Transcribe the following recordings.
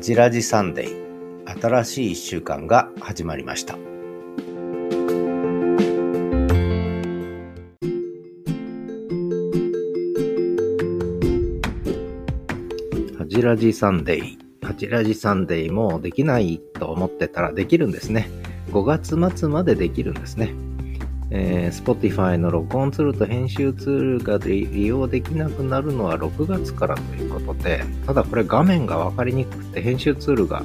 はじらじサンデー。新しい一週間が始まりました。はじらじサンデー。はじらじサンデーもできないと思ってたらできるんですね。5月末までできるんですね。えー、Spotify の録音ツールと編集ツールが利用できなくなるのは6月からということで、ただこれ画面がわかりにくくて編集ツールが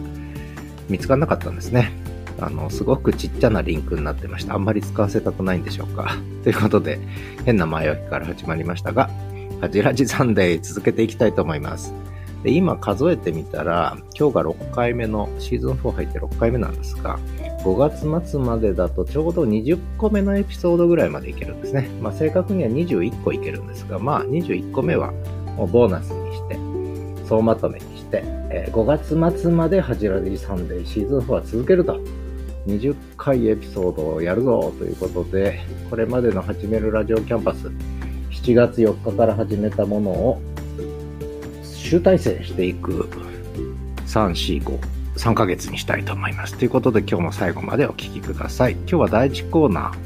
見つからなかったんですね。あの、すごくちっちゃなリンクになってました。あんまり使わせたくないんでしょうか。ということで、変な前置きから始まりましたが、はじらじサンデー続けていきたいと思います。で今数えてみたら、今日が6回目の、シーズン4入って6回目なんですが、5月末までだとちょうど20個目のエピソードぐらいまでいけるんですね。まあ正確には21個いけるんですが、まあ21個目はもうボーナスにして、総まとめにして、えー、5月末までハジラジサンデーシーズン4は続けると。20回エピソードをやるぞということで、これまでの始めるラジオキャンパス、7月4日から始めたものを集大成していく3、4、5、3ヶ月にしたいと思います。ということで今日も最後までお聴きください。今日は第1コーナー、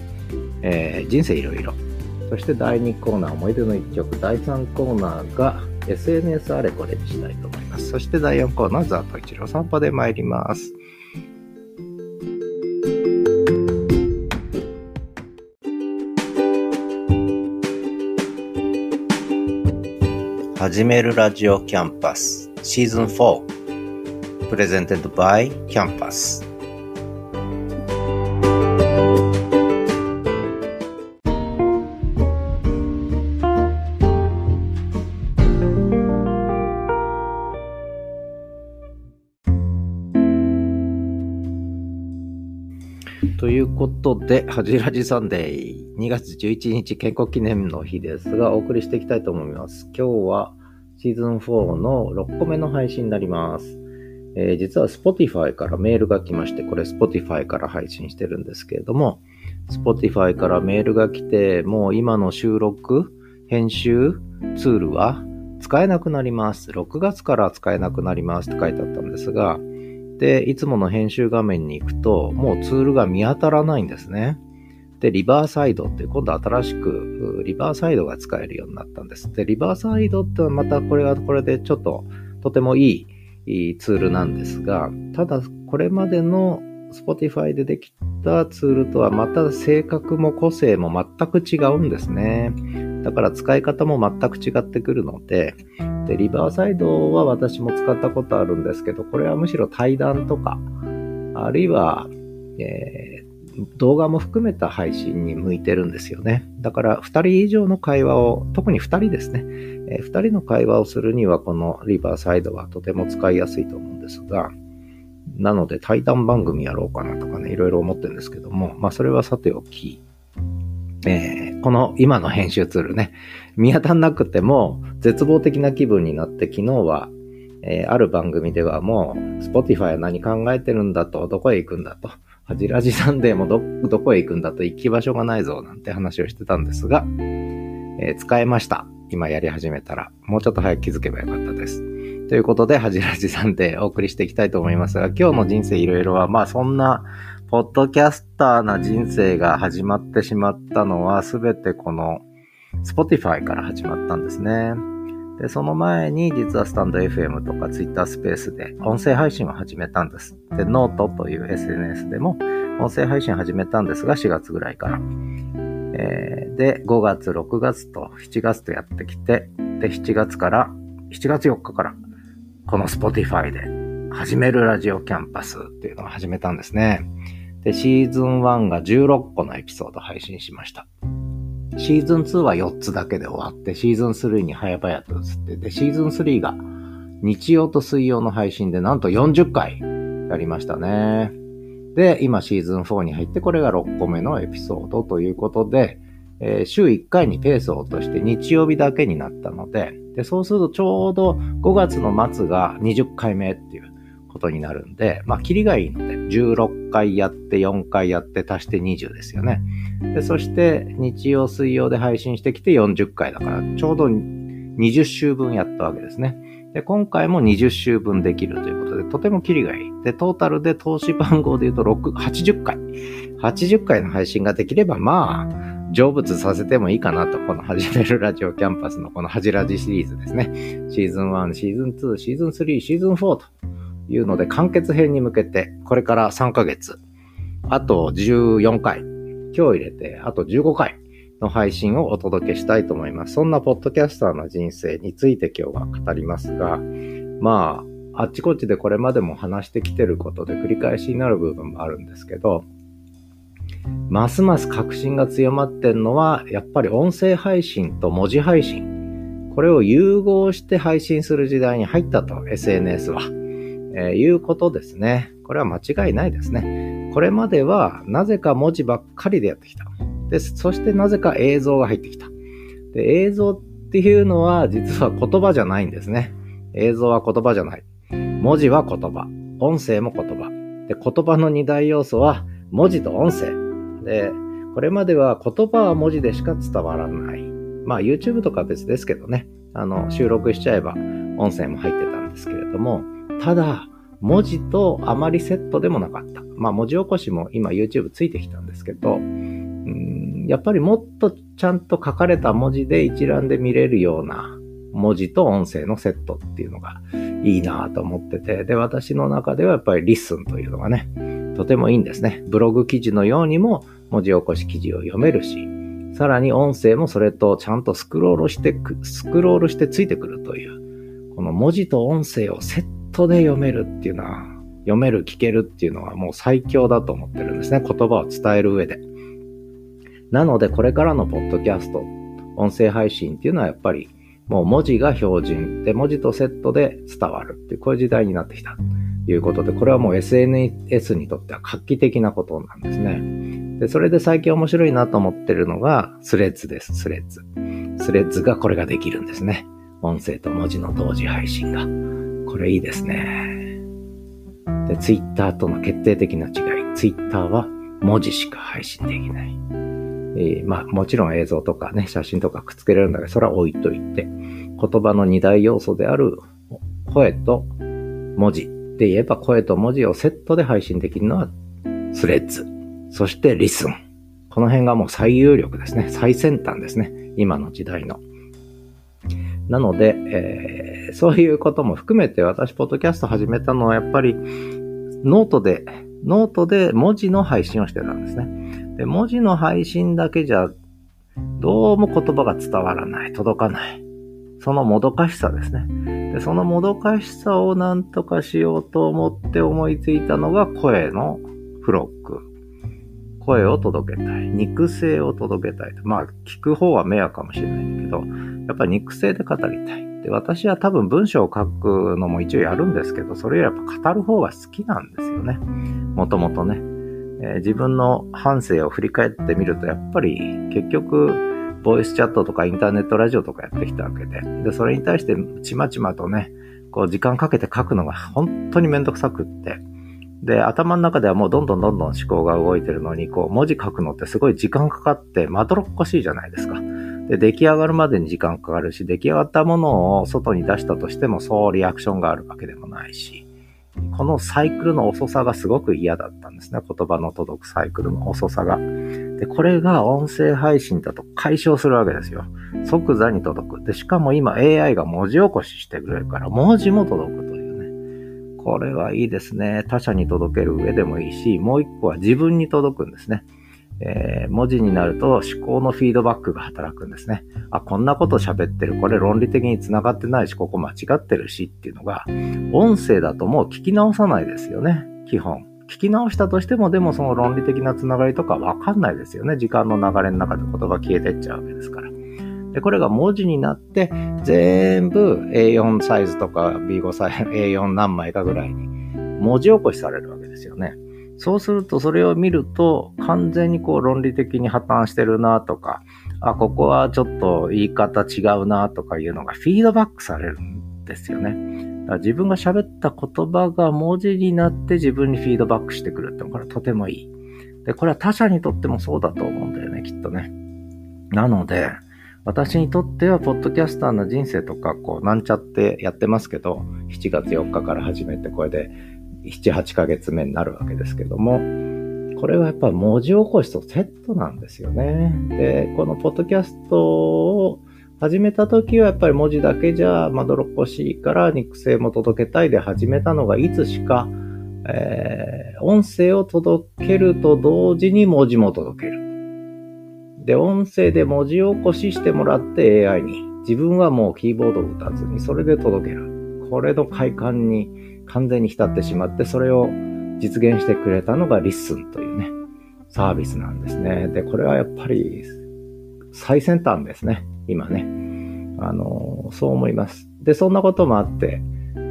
えー、人生いろいろ。そして第2コーナー、思い出の1曲。第3コーナーが SNS あれこれにしたいと思います。そして第4コーナー、ザート一郎散歩で参ります。始めるラジオキャンパスシーズン4 presented by キャンパスということで、はじらじサンデー2月11日健康記念の日ですが、お送りしていきたいと思います。今日はシーズン4の6個目の配信になります。えー、実は Spotify からメールが来まして、これ Spotify から配信してるんですけれども、Spotify からメールが来て、もう今の収録、編集ツールは使えなくなります。6月から使えなくなりますって書いてあったんですが、で、いつもの編集画面に行くと、もうツールが見当たらないんですね。で、リバーサイドって今度新しくリバーサイドが使えるようになったんです。で、リバーサイドってまたこれはこれでちょっととてもいいいいツールなんですが、ただこれまでの Spotify でできたツールとはまた性格も個性も全く違うんですね。だから使い方も全く違ってくるので、で、リバーサイドは私も使ったことあるんですけど、これはむしろ対談とか、あるいは、え動画も含めた配信に向いてるんですよね。だから2人以上の会話を、特に2人ですね。え、2人の会話をするにはこのリバーサイドはとても使いやすいと思うんですが、なので対談番組やろうかなとかね、いろいろ思ってるんですけども、まあそれはさておき、えー、この今の編集ツールね、見当たんなくても絶望的な気分になって昨日は、えー、ある番組ではもう Spotify は何考えてるんだと、どこへ行くんだと。ジラジサンデーもど、どこへ行くんだと行き場所がないぞなんて話をしてたんですが、えー、使えました。今やり始めたら、もうちょっと早く気づけばよかったです。ということで、ハジラジさんでお送りしていきたいと思いますが、今日の人生いろいろは、まあそんな、ポッドキャスターな人生が始まってしまったのは、すべてこの、Spotify から始まったんですね。で、その前に実はスタンド FM とか Twitter スペースで音声配信を始めたんです。で、ノートという SNS でも音声配信始めたんですが、4月ぐらいから。えー、で、5月、6月と7月とやってきて、で、7月から、7月4日から、この Spotify で始めるラジオキャンパスっていうのを始めたんですね。で、シーズン1が16個のエピソード配信しました。シーズン2は4つだけで終わって、シーズン3に早々と移って、で、シーズン3が日曜と水曜の配信でなんと40回やりましたね。で、今シーズン4に入って、これが6個目のエピソードということで、えー、週1回にペースを落として日曜日だけになったので、で、そうするとちょうど5月の末が20回目っていうことになるんで、まあ、キリがいいので、16回やって4回やって足して20ですよね。で、そして日曜、水曜で配信してきて40回だから、ちょうど20週分やったわけですね。で、今回も20週分できるということで、とてもキリがいい。で、トータルで投資番号で言うと6、80回。80回の配信ができれば、まあ、成仏させてもいいかなと、この始めるラジオキャンパスのこの恥ラジシリーズですね。シーズン1、シーズン2、シーズン3、シーズン4というので、完結編に向けて、これから3ヶ月、あと14回、今日入れて、あと15回の配信をお届けしたいと思います。そんなポッドキャスターの人生について今日は語りますが、まあ、あっちこっちでこれまでも話してきてることで繰り返しになる部分もあるんですけど、ますます確信が強まってんのは、やっぱり音声配信と文字配信。これを融合して配信する時代に入ったと、SNS は。えー、いうことですね。これは間違いないですね。これまでは、なぜか文字ばっかりでやってきた。で、そしてなぜか映像が入ってきた。で、映像っていうのは実は言葉じゃないんですね。映像は言葉じゃない。文字は言葉。音声も言葉。で、言葉の二大要素は文字と音声。で、これまでは言葉は文字でしか伝わらない。まあ YouTube とかは別ですけどね。あの、収録しちゃえば音声も入ってたんですけれども、ただ、文字とあまりセットでもなかった。まあ文字起こしも今 YouTube ついてきたんですけど、やっぱりもっとちゃんと書かれた文字で一覧で見れるような文字と音声のセットっていうのがいいなと思ってて、で、私の中ではやっぱり LISTEN というのがね、とてもいいんですね。ブログ記事のようにも文字起こし記事を読めるし、さらに音声もそれとちゃんとスクロールしてスクロールしてついてくるという、この文字と音声をセットで読めるっていうのは、読める、聞けるっていうのはもう最強だと思ってるんですね。言葉を伝える上で。なので、これからのポッドキャスト、音声配信っていうのはやっぱり、もう文字が標準で、文字とセットで伝わるっていう、こういう時代になってきたということで、これはもう SNS にとっては画期的なことなんですね。で、それで最近面白いなと思ってるのが、スレッズです、スレッズ。スレッズがこれができるんですね。音声と文字の同時配信が。これいいですね。で、ツイッターとの決定的な違い。ツイッターは文字しか配信できない。えー、まあもちろん映像とかね、写真とかくっつけられるんだけど、それは置いといて、言葉の二大要素である声と文字で言えば声と文字をセットで配信できるのはスレッズ。そして LISTEN。この辺がもう最有力ですね。最先端ですね。今の時代の。なので、えー、そういうことも含めて私、ポッドキャスト始めたのはやっぱりノートで、ノートで文字の配信をしてたんですね。で、文字の配信だけじゃ、どうも言葉が伝わらない、届かない。そのもどかしさですね。で、そのもどかしさをなんとかしようと思って思いついたのが声のフロック。声を届けたい。肉声を届けたい。まあ、聞く方は迷惑かもしれないんだけど、やっぱり肉声で語りたい。で、私は多分文章を書くのも一応やるんですけど、それよりやっぱ語る方が好きなんですよね。もともとね。えー、自分の反省を振り返ってみると、やっぱり結局、ボイスチャットとかインターネットラジオとかやってきたわけで、で、それに対してちまちまとね、こう時間かけて書くのが本当にめんどくさくって、で、頭の中ではもうどんどんどんどん思考が動いてるのに、こう文字書くのってすごい時間かかってまどろっこしいじゃないですか。で、出来上がるまでに時間かかるし、出来上がったものを外に出したとしてもそうリアクションがあるわけでもないし、このサイクルの遅さがすごく嫌だったんですね。言葉の届くサイクルの遅さが。で、これが音声配信だと解消するわけですよ。即座に届く。で、しかも今 AI が文字起こししてくれるから、文字も届く。これはいいですね。他者に届ける上でもいいし、もう一個は自分に届くんですね。えー、文字になると思考のフィードバックが働くんですね。あ、こんなこと喋ってる。これ論理的に繋がってないし、ここ間違ってるしっていうのが、音声だともう聞き直さないですよね。基本。聞き直したとしても、でもその論理的な繋がりとかわかんないですよね。時間の流れの中で言葉消えてっちゃうわけですから。で、これが文字になって、全部 A4 サイズとか B5 サイズ、A4 何枚かぐらいに文字起こしされるわけですよね。そうするとそれを見ると完全にこう論理的に破綻してるなとか、あ、ここはちょっと言い方違うなとかいうのがフィードバックされるんですよね。だから自分が喋った言葉が文字になって自分にフィードバックしてくるってのこれはとてもいい。で、これは他者にとってもそうだと思うんだよね、きっとね。なので、私にとっては、ポッドキャスターの人生とか、こう、なんちゃってやってますけど、7月4日から始めて、これで7、8ヶ月目になるわけですけども、これはやっぱ文字起こしとセットなんですよね。で、このポッドキャストを始めた時はやっぱり文字だけじゃまどろっこしいから肉声も届けたいで始めたのがいつしか、えー、音声を届けると同時に文字も届ける。で、音声で文字起こししてもらって AI に。自分はもうキーボードを打たずにそれで届ける。これの快感に完全に浸ってしまって、それを実現してくれたのが LISTEN というね、サービスなんですね。で、これはやっぱり最先端ですね。今ね。あの、そう思います。で、そんなこともあって、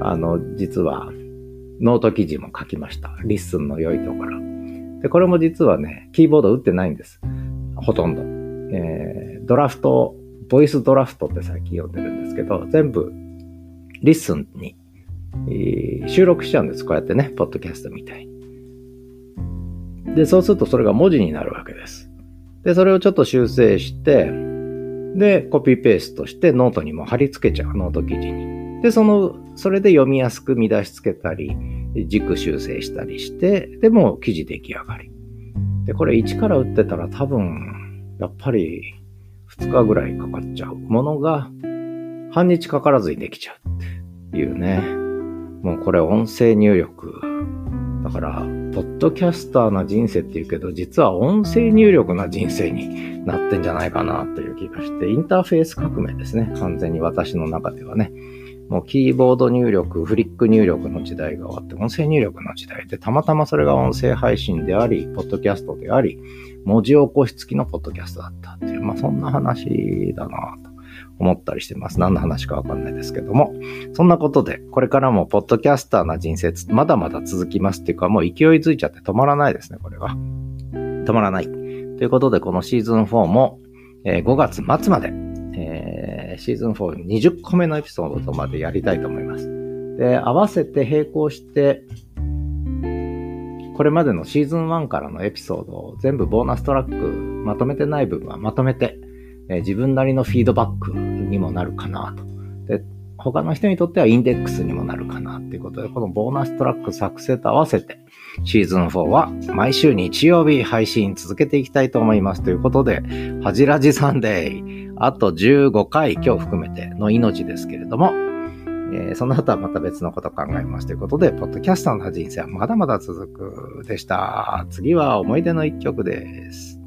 あの、実はノート記事も書きました。 LISTEN の良いところ。で、これも実はね、キーボード打ってないんです。ほとんど。えー、ドラフト、ボイスドラフトって最近呼んでるんですけど、全部、 LISTEN にえ収録しちゃうんです。こうやってね、ポッドキャストみたいに。で、そうするとそれが文字になるわけです。で、それをちょっと修正して、で、コピーペーストしてノートにも貼り付けちゃう、ノート記事に。で、その、それで読みやすく見出しつけたり、字句修正したりして、でも記事出来上がり。で、これ1から打ってたら多分、やっぱり2日ぐらいかかっちゃうものが、半日かからずにできちゃうっていうね。もうこれ音声入力。だから、ポッドキャスターな人生って言うけど、実は音声入力な人生になってんじゃないかなという気がして、インターフェース革命ですね。完全に私の中ではね。もうキーボード入力、フリック入力の時代が終わって、音声入力の時代で、たまたまそれが音声配信であり、ポッドキャストであり、文字起こし付きのポッドキャストだったっていう、まあそんな話だなと。思ったりしてます。何の話かわかんないですけども。そんなことで、これからもポッドキャスターな人生、まだまだ続きますっていうか、もう勢いづいちゃって止まらないですね、これは。止まらない。ということで、このシーズン4も、えー、5月末まで、シーズン4 20個目のエピソードまでやりたいと思います。で、合わせて並行して、これまでのシーズン1からのエピソードを全部ボーナストラックまとめてない部分はまとめて、え自分なりのフィードバックにもなるかなと。で、他の人にとってはインデックスにもなるかなっていうことで、このボーナストラック作成と合わせて、シーズン4は毎週日曜日配信続けていきたいと思いますということで、はじらじサンデー、あと15回今日含めての命ですけれども、えー、その後はまた別のこと考えますということで、ポッドキャスターの人生はまだまだ続くでした。次は思い出の一曲です。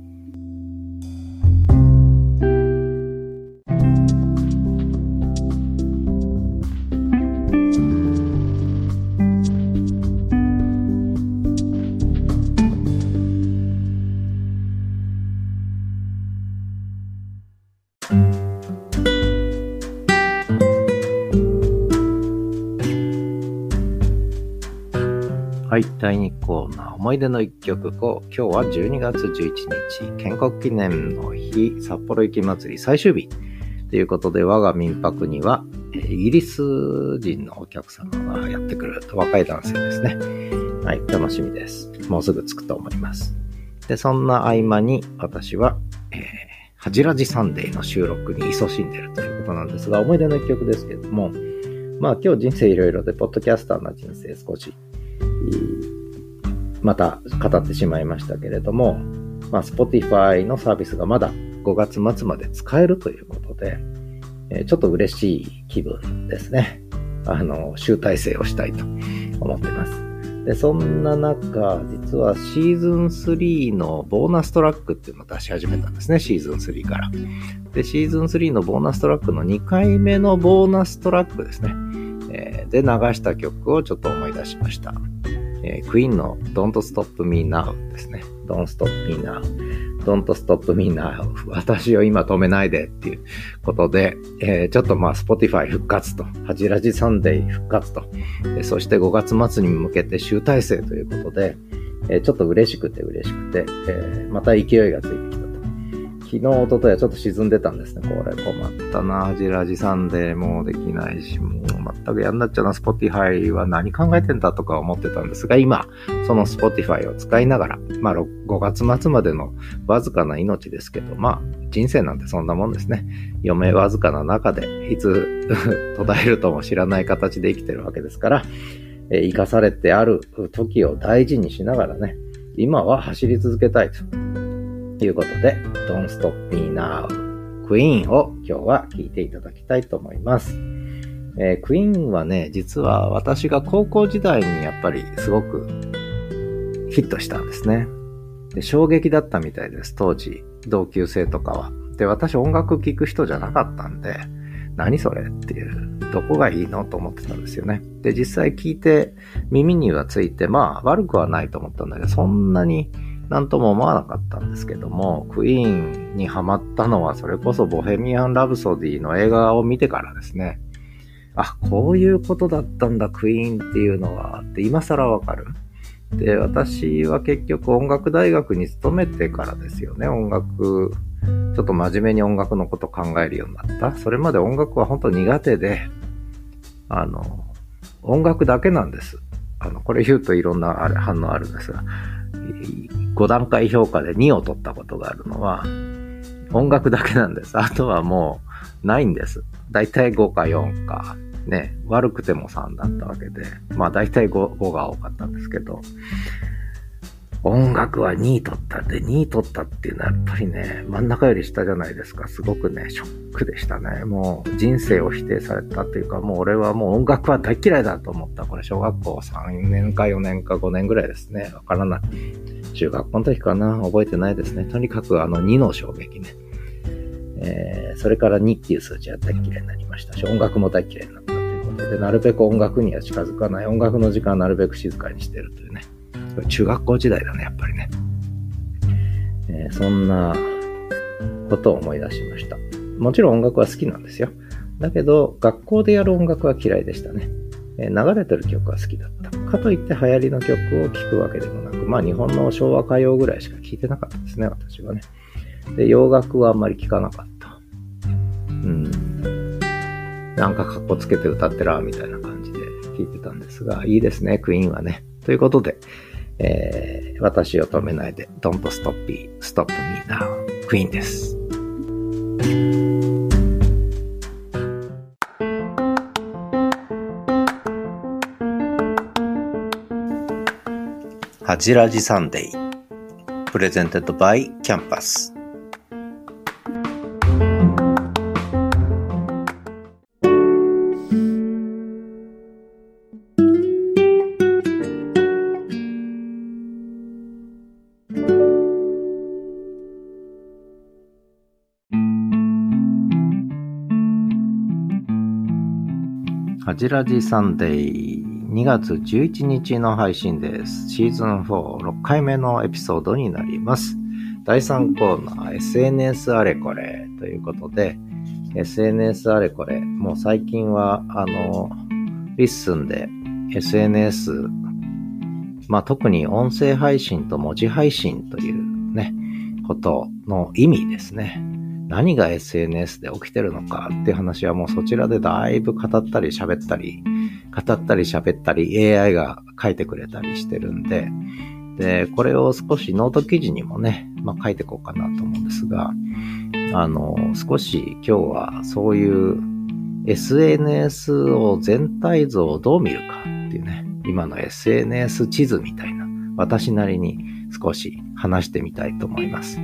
はい、第2コーナー、思い出の一曲を、今日は12月11日、建国記念の日、札幌雪まつり最終日ということで、我が民泊には、イギリス人のお客様がやってくると、若い男性ですね。はい、楽しみです。もうすぐ着くと思います。で、そんな合間に、私は、えー、はじらじサンデーの収録に勤しんでるということなんですが、思い出の一曲ですけれども、まあ今日人生いろいろで、ポッドキャスターな人生少しまた語ってしまいましたけれども、まあ、Spotify のサービスがまだ5月末まで使えるということで、えちょっと嬉しい気分ですね。あの、集大成をしたいと思ってます。で、そんな中、実はシーズン3のボーナストラックっていうのを出し始めたんですね、シーズン3から。で、シーズン3のボーナストラックの2回目のボーナストラックですね。えー、で、流した曲をちょっと思い出しました。えー、クイーンの Don't Stop Me Now ですね。Don't Stop Me Now。Don't Stop Me Now。私を今止めないでっていうことで、えー、ちょっとまあ Spotify 復活と、ハジラジサンデー復活と、えそして5月末に向けて集大成ということで、え、ちょっと嬉しくて嬉しくて、え、また勢いがついて。昨日、一昨日はちょっと沈んでたんですね。これ困ったな。ハジラジサンデーもできないし、もう全くやんなっちゃうな。 Spotify は何考えてんだとか思ってたんですが、今、その Spotify を使いながら、まあ5月末までのわずかな命ですけど、まあ人生なんてそんなもんですね。余命わずかな中で、いつ 途絶えるとも知らない形で生きてるわけですから、えー、生かされてある時を大事にしながらね、今は走り続けたいと。ということで、Don't Stop Me Now Queen を今日は聴いていただきたいと思います。えー、クイーンはね、実は私が高校時代にやっぱりすごくヒットしたんですね。で衝撃だったみたいです、当時、同級生とかは。で、私音楽聴く人じゃなかったんで、何それっていう、どこがいいのと思ってたんですよね。で、実際聞いて耳にはついて、まあ悪くはないと思ったんだけど、そんなになんとも思わなかったんですけども、クイーンにハマったのはそれこそボヘミアン・ラブソディの映画を見てからですね。あ、こういうことだったんだ、クイーンっていうのは、って今更わかる。で、私は結局音楽大学に勤めてからですよね、音楽、ちょっと真面目に音楽のこと考えるようになった。それまで音楽は本当苦手で、あの、音楽だけなんです。あの、これ言うといろんなあれ反応あるんですが、5段階評価で2を取ったことがあるのは、音楽だけなんです。あとはもうないんです。だいたい5か4か、ね、悪くても3だったわけで、まあだいたい 5, 5が多かったんですけど、音楽は2位取ったで、2位取ったっていうのはやっぱりね、真ん中より下じゃないですか。すごくね、ショックでしたね。もう人生を否定されたっていうか、もう俺はもう音楽は大嫌いだと思った。これ小学校3年か4年か5年ぐらいですね。わからない。中学校の時かな？覚えてないですね。とにかくあの2の衝撃ね。えー、それから2っていう数値は大嫌いになりましたし、音楽も大嫌いになったということで、なるべく音楽には近づかない。音楽の時間はなるべく静かにしてるというね。中学校時代だね、やっぱりね。えー、そんなことを思い出しました。もちろん音楽は好きなんですよ。だけど、学校でやる音楽は嫌いでしたね。流れてる曲は好きだった。かといって流行りの曲を聴くわけでもなく、まあ日本の昭和歌謡ぐらいしか聴いてなかったですね、私はね。で、洋楽はあんまり聴かなかった。うん。なんか格好つけて歌ってら、みたいな感じで聴いてたんですが、いいですね、クイーンはね。ということで、えー、私を止めないで、Don't Stop Me, Stop Me Now, Queen です。ハジラジサンデー。プレゼンテッドバイキャンパス。ハジラジサンデー2月11日の配信です。シーズン4、6回目のエピソードになります。第3コーナー、SNS あれこれということで、SNS あれこれ、もう最近は、あの、 LISTEN で SNS、まあ特に音声配信と文字配信というね、ことの意味ですね。何が SNS で起きてるのかっていう話はもうそちらでだいぶ語ったり喋ったり、語ったり喋ったり AI が書いてくれたりしてるんで、で、これを少しノート記事にもね、まあ書いていこうかなと思うんですが、あの、少し今日はそういう SNS を全体像をどう見るかっていうね、今の SNS 地図みたいな、私なりに少し話してみたいと思います。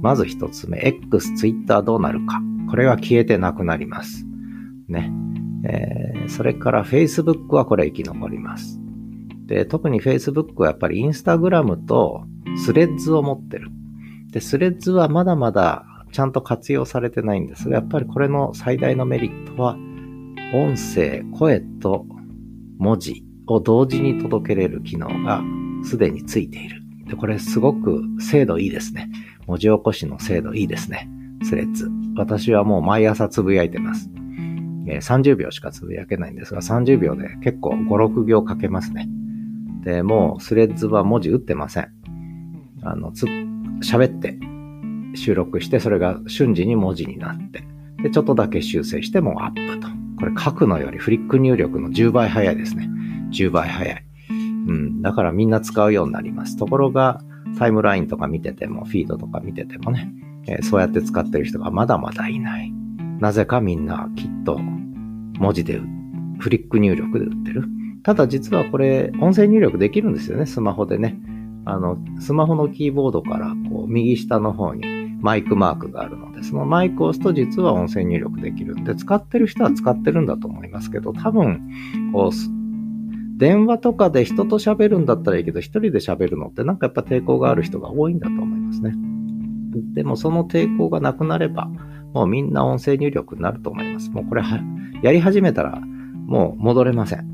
まず一つ目、X、Twitter どうなるか。これは消えてなくなります。ね。えー、それから Facebook はこれ生き残ります。で、特に Facebook はやっぱり Instagram とスレッズを持ってる。で、スレッズはまだまだちゃんと活用されてないんですが、やっぱりこれの最大のメリットは、音声、声と文字を同時に届けれる機能がすでについている。で、これすごく精度いいですね。文字起こしの精度いいですね。スレッズ。私はもう毎朝つぶやいてます。え、30秒しかつぶやけないんですが、30秒で結構5、6行書けますね。で、もうスレッズは文字打ってません。あの、つ、喋って、収録して、それが瞬時に文字になって、で、ちょっとだけ修正してもアップと。これ書くのよりフリック入力の10倍早いですね。10倍早い。うん。だからみんな使うようになります。ところが、タイムラインとか見てても、フィードとか見ててもね、えー、そうやって使ってる人がまだまだいない。なぜかみんなきっと文字で、フリック入力で打ってる。ただ実はこれ、音声入力できるんですよね、スマホでね。あの、スマホのキーボードからこう右下の方にマイクマークがあるので、そのマイクを押すと実は音声入力できるんで、使ってる人は使ってるんだと思いますけど、多分、こう、電話とかで人と喋るんだったらいいけど、一人で喋るのってなんかやっぱ抵抗がある人が多いんだと思いますね。でもその抵抗がなくなれば、もうみんな音声入力になると思います。もうこれは、やり始めたらもう戻れません。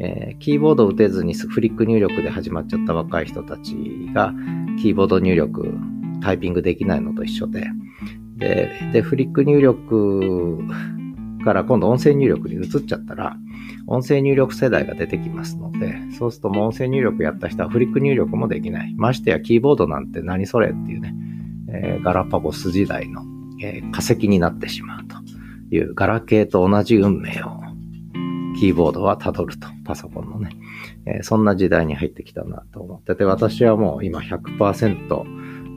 えー、キーボード打てずにフリック入力で始まっちゃった若い人たちが、キーボード入力、タイピングできないのと一緒で、で、で、フリック入力から今度音声入力に移っちゃったら、音声入力世代が出てきますので、そうするともう音声入力やった人はフリック入力もできない。ましてやキーボードなんて何それっていうね、えー、ガラパゴス時代の、えー、化石になってしまうという、ガラケーと同じ運命をキーボードは辿ると、パソコンのね、えー、そんな時代に入ってきたなと思ってて、私はもう今100%、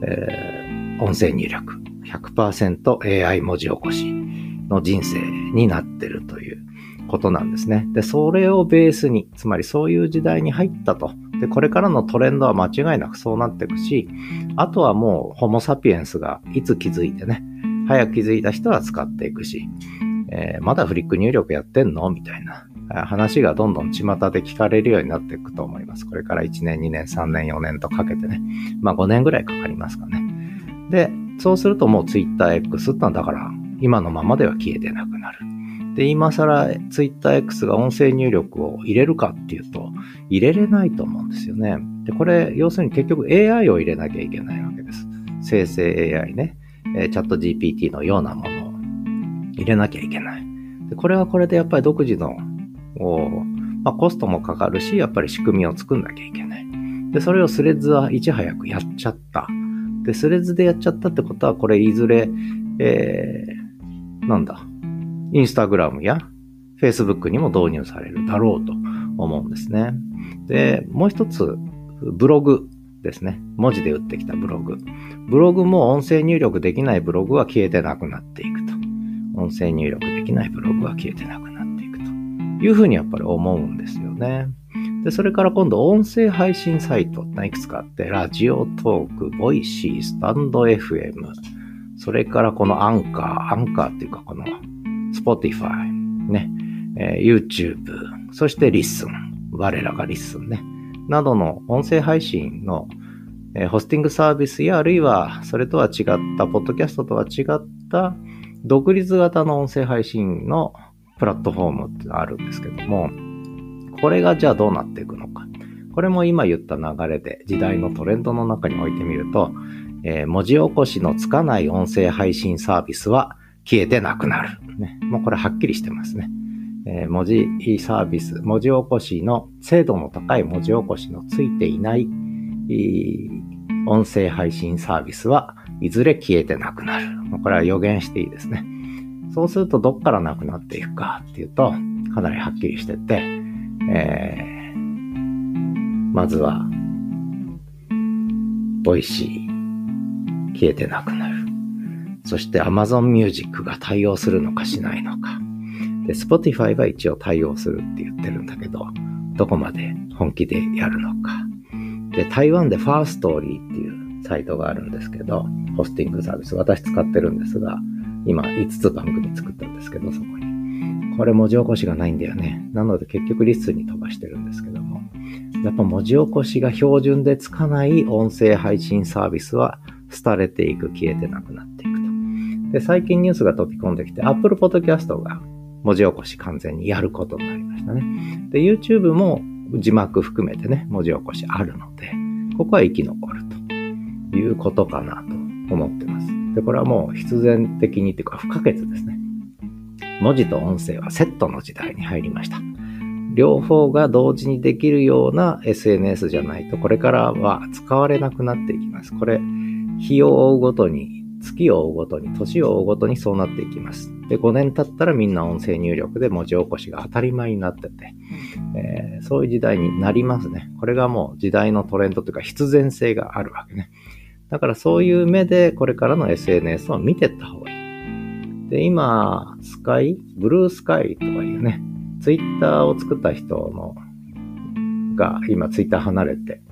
えー、音声入力、100% AI 文字起こしの人生になってるということなんですね。で、それをベースに、つまりそういう時代に入ったと。で、これからのトレンドは間違いなくそうなっていくし、あとはもうホモサピエンスがいつ気づいてね、早く気づいた人は使っていくし、えー、まだフリック入力やってんの？みたいな話がどんどん巷で聞かれるようになっていくと思います。これから1年、2年、3年、4年とかけてね。まあ5年ぐらいかかりますかね。で、そうするともう TwitterX ってのはだから今のままでは消えてなくなる。で、今更 TwitterX が音声入力を入れるかっていうと、入れれないと思うんですよね。で、これ、要するに結局 AI を入れなきゃいけないわけです。生成 AI ね。えチャット GPT のようなものを入れなきゃいけない。でこれはこれでやっぱり独自のまあ、コストもかかるし、やっぱり仕組みを作んなきゃいけない。で、それをスレッズはいち早くやっちゃった。で、スレッズでやっちゃったってことは、これいずれ、えー、なんだ、インスタグラムやフェイスブックにも導入されるだろうと思うんですね。で、もう一つ、ブログですね。文字で打ってきたブログ。ブログも音声入力できないブログは消えてなくなっていくと。音声入力できないブログは消えてなくなっていくというふうにやっぱり思うんですよね。で、それから今度音声配信サイトっていくつかあって、 Radiotalk、 Voicy、 stand.fm、それからこのアンカー、アンカーっていうかこの Spotify、ね、えー、YouTube、そして LISTEN、我らが LISTEN ね、などの音声配信の、ホスティングサービスやあるいはそれとは違った、ポッドキャストとは違った独立型の音声配信のプラットフォームってあるんですけども、これがじゃあどうなっていくのか。これも今言った流れで時代のトレンドの中に置いてみると、えー、文字起こしのつかない音声配信サービスは消えてなくなる。ね、もうこれはっきりしてますね。えー、文字サービス、文字起こしの、精度の高い文字起こしのついていない、音声配信サービスはいずれ消えてなくなる。これは予言していいですね。そうするとどっからなくなっていくかっていうと、かなりはっきりしてて、えー、まずは、 Voicy、消えてなくなる。そして Amazon Music が対応するのかしないのか。で、Spotify は一応対応するって言ってるんだけど、どこまで本気でやるのか。で、台湾でファーストーリーっていうサイトがあるんですけど、ホスティングサービス、私使ってるんですが、今5つ番組作ったんですけど、そこに。これ文字起こしがないんだよね。なので結局リスに飛ばしてるんですけども。やっぱ文字起こしが標準でつかない音声配信サービスは廃れていく、消えてなくなっていくと。で、最近ニュースが飛び込んできて、Apple Podcast が文字起こし完全にやることになりましたね。で、YouTube も字幕含めてね、文字起こしあるので、ここは生き残るということかなと思ってます。で、これはもう必然的にというか不可欠ですね。文字と音声はセットの時代に入りました。両方が同時にできるような SNS じゃないと、これからは使われなくなっていきます。これ、日を追うごとに月を追うごとに、年を追うごとにそうなっていきます。で、5年経ったらみんな音声入力で文字起こしが当たり前になってて、えー、そういう時代になりますね。これがもう時代のトレンドというか必然性があるわけね。だからそういう目でこれからの SNS を見ていった方がいい。で、今、スカイ、ブルースカイとかいうね、ツイッターを作った人の、が今ツイッター離れて、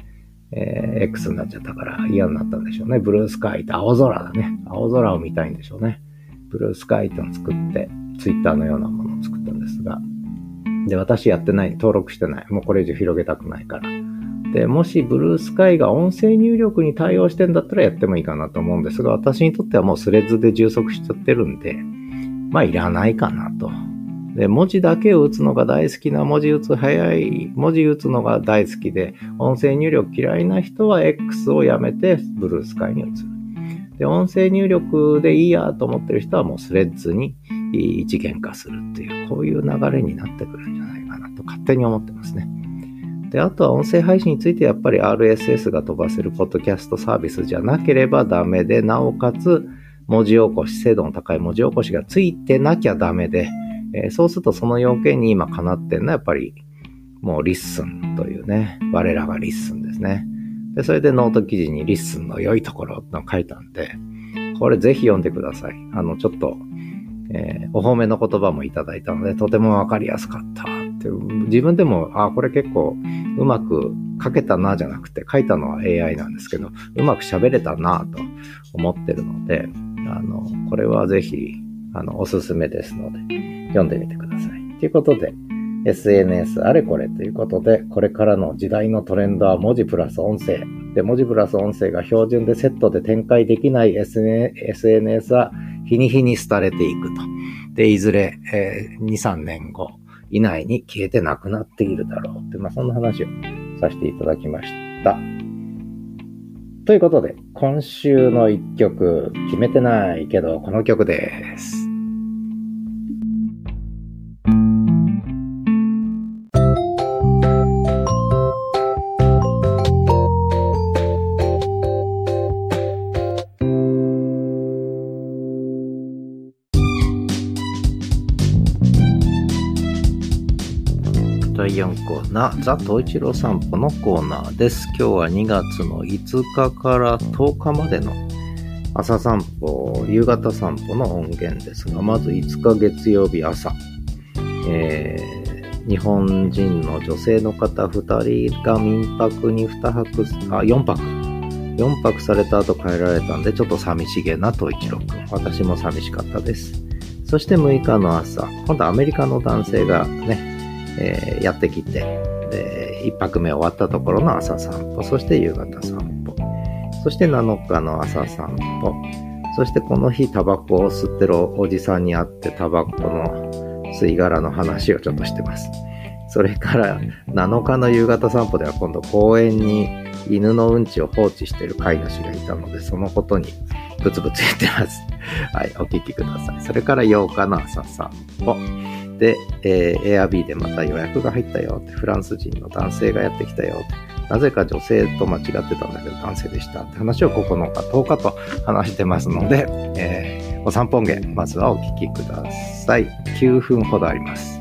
えー、X になっちゃったから嫌になったんでしょうね。ブルースカイって青空だね。青空を見たいんでしょうね。ブルースカイってのを作って、ツイッターのようなものを作ったんですが。で、私やってない、登録してない。もうこれ以上広げたくないから。で、もしブルースカイが音声入力に対応してんだったらやってもいいかなと思うんですが、私にとってはもうスレッズで充足しちゃってるんで、まあいらないかなと。で、文字だけを打つのが大好きな、文字打つ早い、文字打つのが大好きで、音声入力嫌いな人は X をやめて、ブルースカイに移る。で、音声入力でいいやと思ってる人はもうスレッズに一元化するっていう、こういう流れになってくるんじゃないかなと勝手に思ってますね。で、あとは音声配信についてやっぱり RSS が飛ばせるポッドキャストサービスじゃなければダメで、なおかつ文字起こし、精度の高い文字起こしがついてなきゃダメで、えー、そうするとその要件に今かなってんのはやっぱりもう LISTEN というね、我らが LISTEN ですね。で、それでノート記事に LISTEN の良いところの書いたんで、これぜひ読んでください。あの、ちょっと、えー、お褒めの言葉もいただいたので、とてもわかりやすかったって自分でも、あ、これ結構うまく書けたなじゃなくて、書いたのは AI なんですけど、うまく喋れたなと思ってるので、あの、これはぜひ、あの、おすすめですので、読んでみてください。ということで、SNS あれこれということで、これからの時代のトレンドは文字プラス音声。で、文字プラス音声が標準でセットで展開できない SNS は日に日に廃れていくと。で、いずれ、えー、2、3年後以内に消えてなくなっているだろうって、まあそんな話をさせていただきました。ということで、今週の一曲、決めてないけど、この曲です。コーナー、ザ・トイチロ散歩のコーナーです。今日は2月の5日から10日までの朝散歩、夕方散歩の音源ですが、まず5日月曜日朝、えー、日本人の女性の方2人が民泊に2泊、あ、4泊。4泊された後帰られたんで、ちょっと寂しげな東一郎くん。私も寂しかったです。そして6日の朝、今度アメリカの男性がね、えー、やってきて、で、1泊目終わったところの朝散歩、そして夕方散歩、そして7日の朝散歩、そしてこの日タバコを吸ってるおじさんに会ってタバコの吸い殻の話をちょっとしてます。それから7日の夕方散歩では今度公園に犬のうんちを放置している飼い主がいたので、そのことにブツブツ言ってます。はい、お聞きください。それから8日の朝散歩。で、えー、Airb でまた予約が入ったよって、フランス人の男性がやってきたよって、なぜか女性と間違ってたんだけど男性でしたって話を9日、10日と話してますので、えー、お散歩音源、まずはお聞きください。9分ほどあります。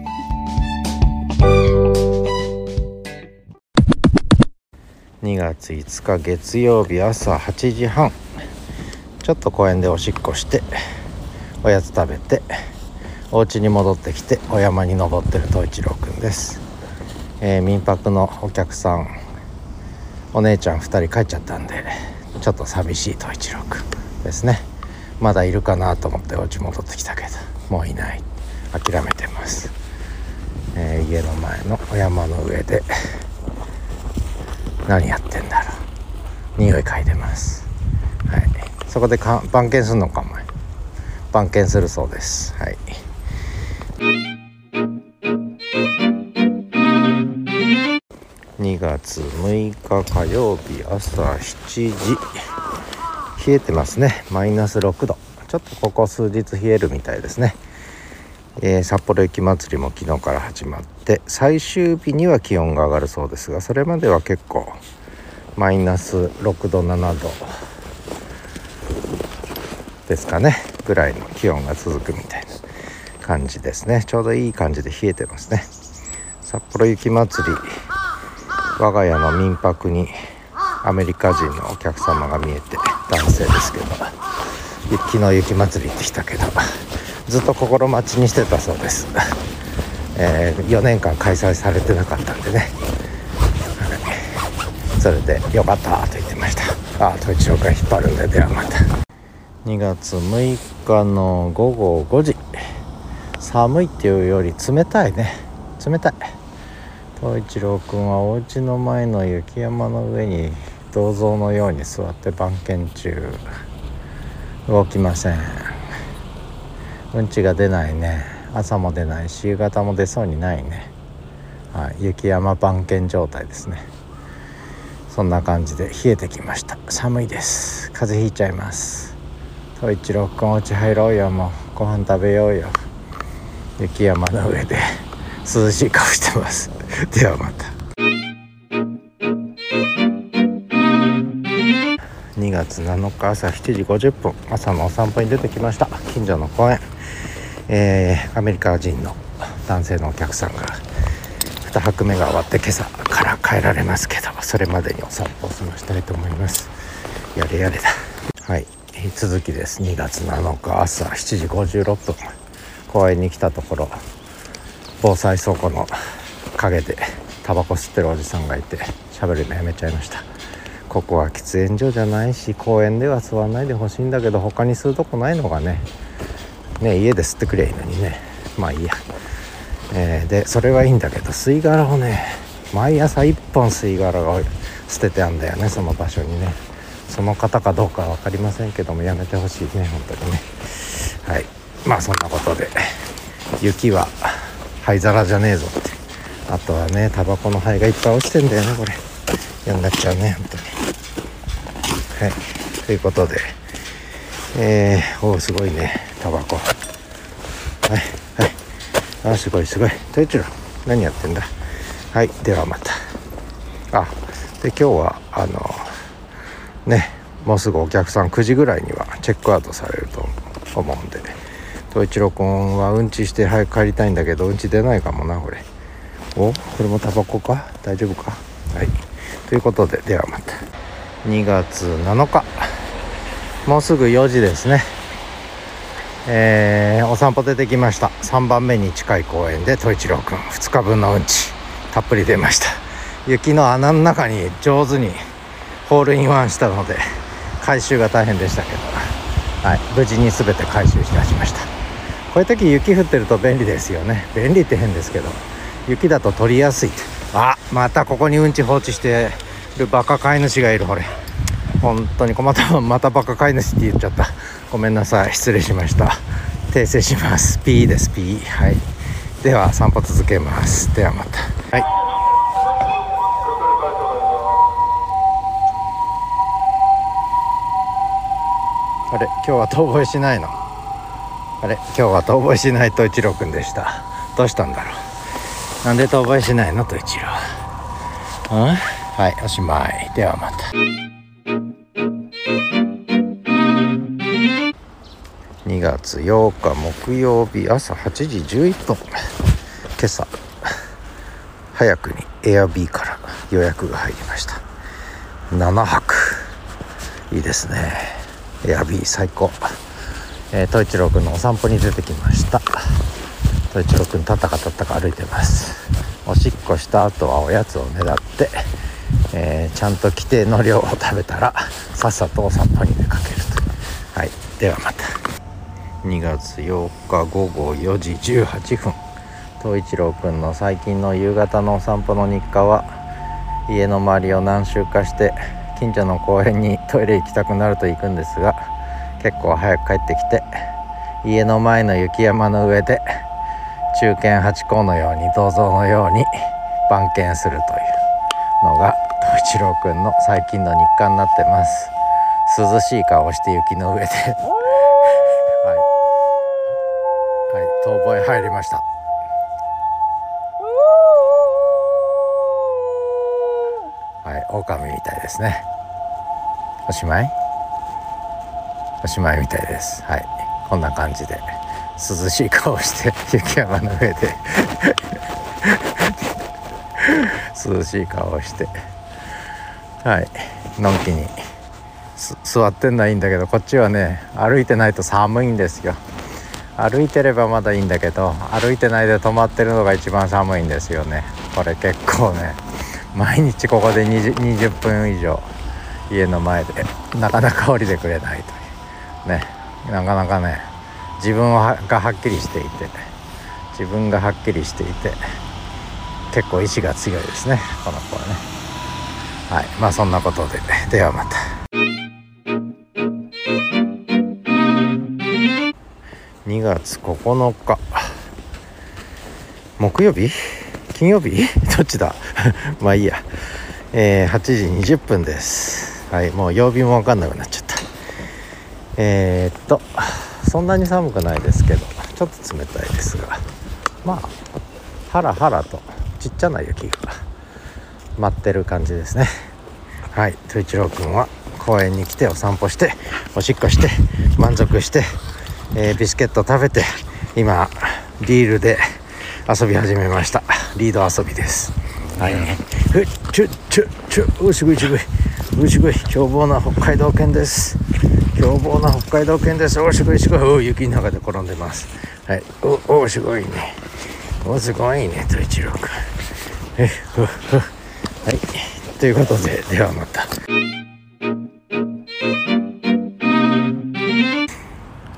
2月5日月曜日朝8時半ちょっと公園でおしっこしておやつ食べてお家に戻ってきてお山に登ってる東一郎くんです、えー、民泊のお客さんお姉ちゃん2人帰っちゃったんでちょっと寂しい東一郎くんですね。まだいるかなと思ってお家戻ってきたけどもういない。諦めてます、えー、家の前のお山の上で何やってんだろう。匂い嗅いでます。はい。そこで番犬するのかも番犬するそうです。はい。2月6日火曜日朝7時。冷えてますね。マイナス6度。ちょっとここ数日冷えるみたいですね、えー、札幌雪まつりも昨日から始まって最終日には気温が上がるそうですがそれまでは結構マイナス6度7度ですかね。ぐらいの気温が続くみたいな。感じですね。ちょうどいい感じで冷えてますね。札幌雪まつり我が家の民泊にアメリカ人のお客様が見えて男性ですけど雪の雪まつり行ってきたけどずっと心待ちにしてたそうです、えー、4年間開催されてなかったんでね、それでよかったと言ってました。ああ統一郎が引っ張るんでではまた。2月6日の午後5時。寒いっていうより冷たいね。冷たい。東一郎くんはお家の前の雪山の上に銅像のように座って番犬中。動きません。うんちが出ないね。朝も出ないし夕方も出そうにないね、はい、雪山番犬状態ですね。そんな感じで冷えてきました。寒いです。風邪ひいちゃいます。東一郎くんお家入ろうよ。もうご飯食べようよ。雪山の上で涼しい顔してます。ではまた。2月7日朝7時50分朝のお散歩に出てきました。近所の公園。えー、アメリカ人の男性のお客さんが2泊目が終わって今朝から帰られますけどそれまでにお散歩を済ましたいと思います。やれやれだ。はい。続きです。2月7日朝7時56分。公園に来たところ防災倉庫の陰でタバコ吸ってるおじさんがいて喋るのやめちゃいました。ここは喫煙所じゃないし公園では吸わないでほしいんだけど他に吸うとこないのがねね家で吸ってくれいいのにね。まあいいや、えー、でそれはいいんだけど吸い殻をね毎朝1本吸い殻が捨ててあんだよねその場所にね。その方かどうかは分かりませんけどもやめてほしいね本当にね。はい。まあそんなことで雪は灰皿じゃねえぞって。あとはねタバコの灰がいっぱい落ちてんだよねこれ。嫌になっちゃうね本当に。はい。ということでえー、おおすごいねタバコ。はいはい。あすごいすごい。太一郎何やってんだ？はいではまた。あで今日はあのねもうすぐお客さん9時ぐらいにはチェックアウトされると思うんで。東一郎君はうんちして早く帰りたいんだけどうんち出ないかもなこれ。おこれもタバコか？大丈夫か？はい。ということでではまた。2月7日。もうすぐ4時ですね。えー、お散歩出てきました。3番目に近い公園で統一郎くん。2日分のうんち。たっぷり出ました。雪の穴の中に上手にホールインワンしたので回収が大変でしたけど、はい、無事に全て回収し出しました。こういう時雪降ってると便利ですよね。便利って変ですけど。雪だと取りやすい。あまたここにうんち放置してるバカ飼い主がいるほれ。本当にまた。またバカ飼い主って言っちゃった。ごめんなさい。失礼しました。訂正します。P です。P はい。では散歩続けます。ではまた。はい。あれ今日は遠吠えしないの？あれ今日は遠吠えしないと一郎くんでした。どうしたんだろう。なんで遠吠えしないのと一郎。うん？はいおしまい。ではまた。2月8日木曜日朝8時11分。今朝早くにエアビーから予約が入りました。7泊。いいですね。エアビー最高。えー、統一郎くんのお散歩に出てきました。統一郎くんたったかたったか歩いてます。おしっこした後はおやつをねだって、えー、ちゃんと規定の量を食べたらさっさとお散歩に出かけると。はい。ではまた。2月8日午後4時18分。東一郎くんの最近の夕方のお散歩の日課は家の周りを何周かして近所の公園にトイレ行きたくなると行くんですが結構早く帰ってきて家の前の雪山の上で中堅八甲のように銅像のように番犬するというのが東一郎くんの最近の日課になってます。涼しい顔をして雪の上で。はい。遠吠え入りました。はい狼みたいですね。おしまい？おしまいみたいです。はい。こんな感じで涼しい顔して雪山の上で涼しい顔をしてはい。のんきに座ってんのはいいんだけどこっちはね歩いてないと寒いんですよ。歩いてればまだいいんだけど歩いてないで止まってるのが一番寒いんですよね。これ結構ね毎日ここで 20, 20分以上家の前でなかなか降りてくれないと。ねなかなかね自分がはっきりしていて自分がはっきりしていて結構意志が強いですねこの子はね。はいまあそんなことでではまた。2月9日。木曜日？金曜日？どっちだ？まあいいや。えー、8時20分です。はいもう曜日も分かんなくなっちゃった。えー、っとそんなに寒くないですけどちょっと冷たいですがまあハラハラとちっちゃな雪が舞ってる感じですね。はい統一郎君は公園に来てお散歩しておしっこして満足して、えー、ビスケット食べて今リールで遊び始めました。リード遊びです。はい。ふっちょちょちょおすごいすごい。おすごい。凶暴な北海道犬です凶暴な北海道犬です。おすごいすごいお雪の中で転んでます。はい。おおすごいね。おすごいね。と一郎君えふふ。はい。ということでではまた。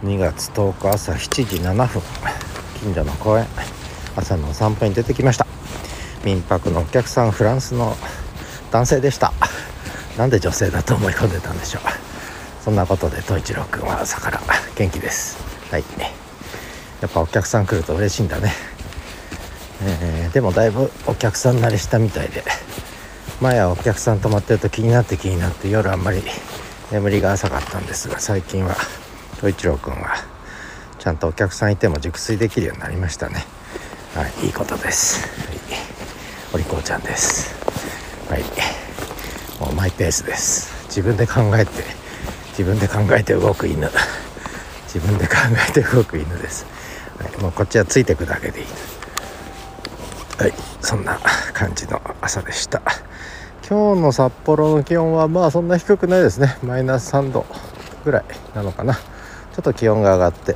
2月10日朝7時7分。近所の公園。朝のお散歩に出てきました。民泊のお客さんフランスの男性でした。なんで女性だと思い込んでたんでしょう。そんなことで統一郎君は朝から元気です。はい。やっぱお客さん来ると嬉しいんだね、えー、でもだいぶお客さん慣れしたみたいで。前はお客さん泊まってると気になって気になって夜あんまり眠りが浅かったんですが最近は統一郎君はちゃんとお客さんいても熟睡できるようになりましたね。はい。いいことです、はい、お利口ちゃんです。はい。もうマイペースです。自分で考えて自分で考えて動く犬。自分で考えて動く犬です、はい、もうこっちはついてくだけでいい。はいそんな感じの朝でした。今日の札幌の気温はまあそんな低くないですね。マイナス3度ぐらいなのかな。ちょっと気温が上がって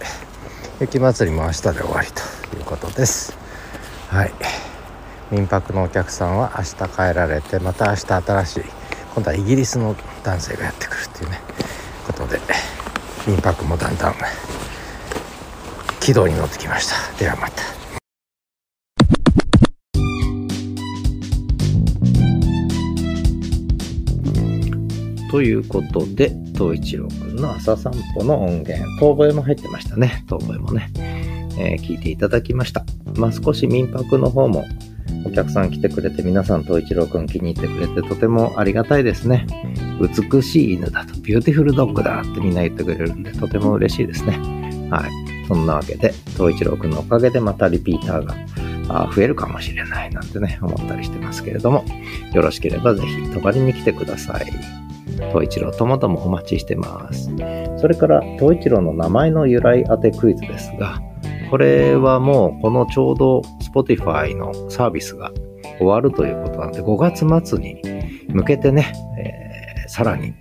雪まつりも明日で終わりということです。はい。民泊のお客さんは明日帰られてまた明日新しい今度はイギリスの男性がやってくるっていうね。ことで民泊もだんだん軌道に乗ってきました。ではまた。ということで東一郎くんの朝散歩の音源。遠吠えも入ってましたね。遠吠えもね、えー、聞いていただきました。まあ少し民泊の方もお客さん来てくれて皆さん東一郎くん気に入ってくれてとてもありがたいですね。美しい犬だと、 beautiful dog だってみんな言ってくれるんでとても嬉しいですね。はい。そんなわけで、東一郎くんのおかげでまたリピーターがあ増えるかもしれないなんてね、思ったりしてますけれども、よろしければぜひ泊まりに来てください。東一郎ともどもお待ちしてます。それから、東一郎の名前の由来当てクイズですが、これはもうこのちょうど Spotify のサービスが終わるということなんで、5月末に向けてね、えー、さらに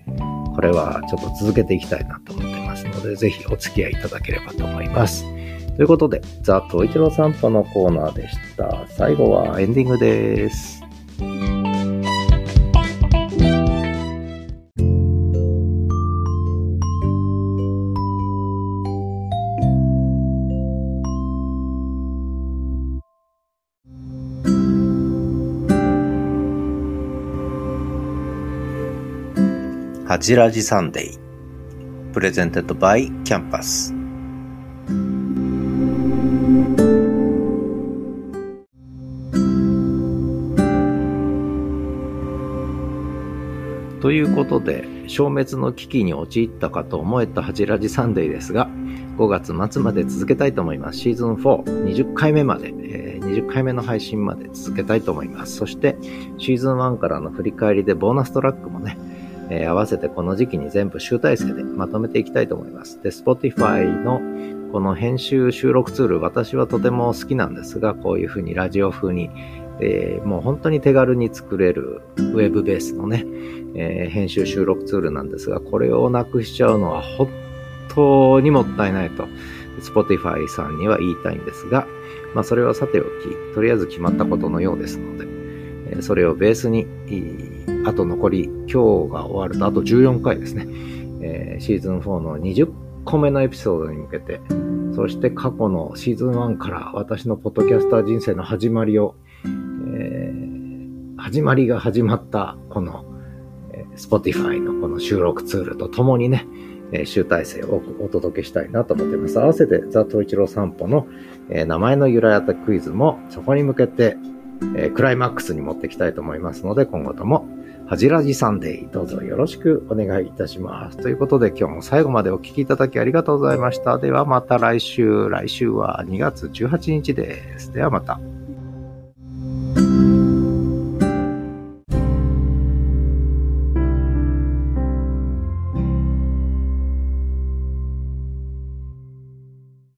これはちょっと続けていきたいなと思ってますので、ぜひお付き合いいただければと思います。ということで、ザ・トイチロ散歩のコーナーでした。最後はエンディングです。ハジラジサンデー。 Presented by キャンパス。ということで、消滅の危機に陥ったかと思えたハジラジサンデーですが、5月末まで続けたいと思います。シーズン4、20回目まで、えー、20回目の配信まで続けたいと思います。そして、シーズン1からの振り返りでボーナストラックもね、えー、合わせてこの時期に全部集大成でまとめていきたいと思います。で、Spotify のこの編集収録ツール、私はとても好きなんですが、こういうふうにラジオ風に、えー、もう本当に手軽に作れるウェブベースのね、えー、編集収録ツールなんですが、これをなくしちゃうのは本当にもったいないと、Spotify さんには言いたいんですが、まあそれはさておき、とりあえず決まったことのようですので、えそれをベースに、あと残り、今日が終わるとあと14回ですね、えー、シーズン4の20個目のエピソードに向けて、そして過去のシーズン1から私のポッドキャスター人生の始まりを、えー、始まりが始まったこの、えー、Spotify のこの収録ツールとともにね、えー、集大成をお届けしたいなと思っています。合わせてザ・トイチロー散歩の、えー、名前の由来あったクイズもそこに向けて、えー、クライマックスに持っていきたいと思いますので、今後とも、はじらじサンデー、どうぞよろしくお願いいたします。ということで、今日も最後までお聴きいただきありがとうございました。ではまた来週、来週は2月18日です。ではまた。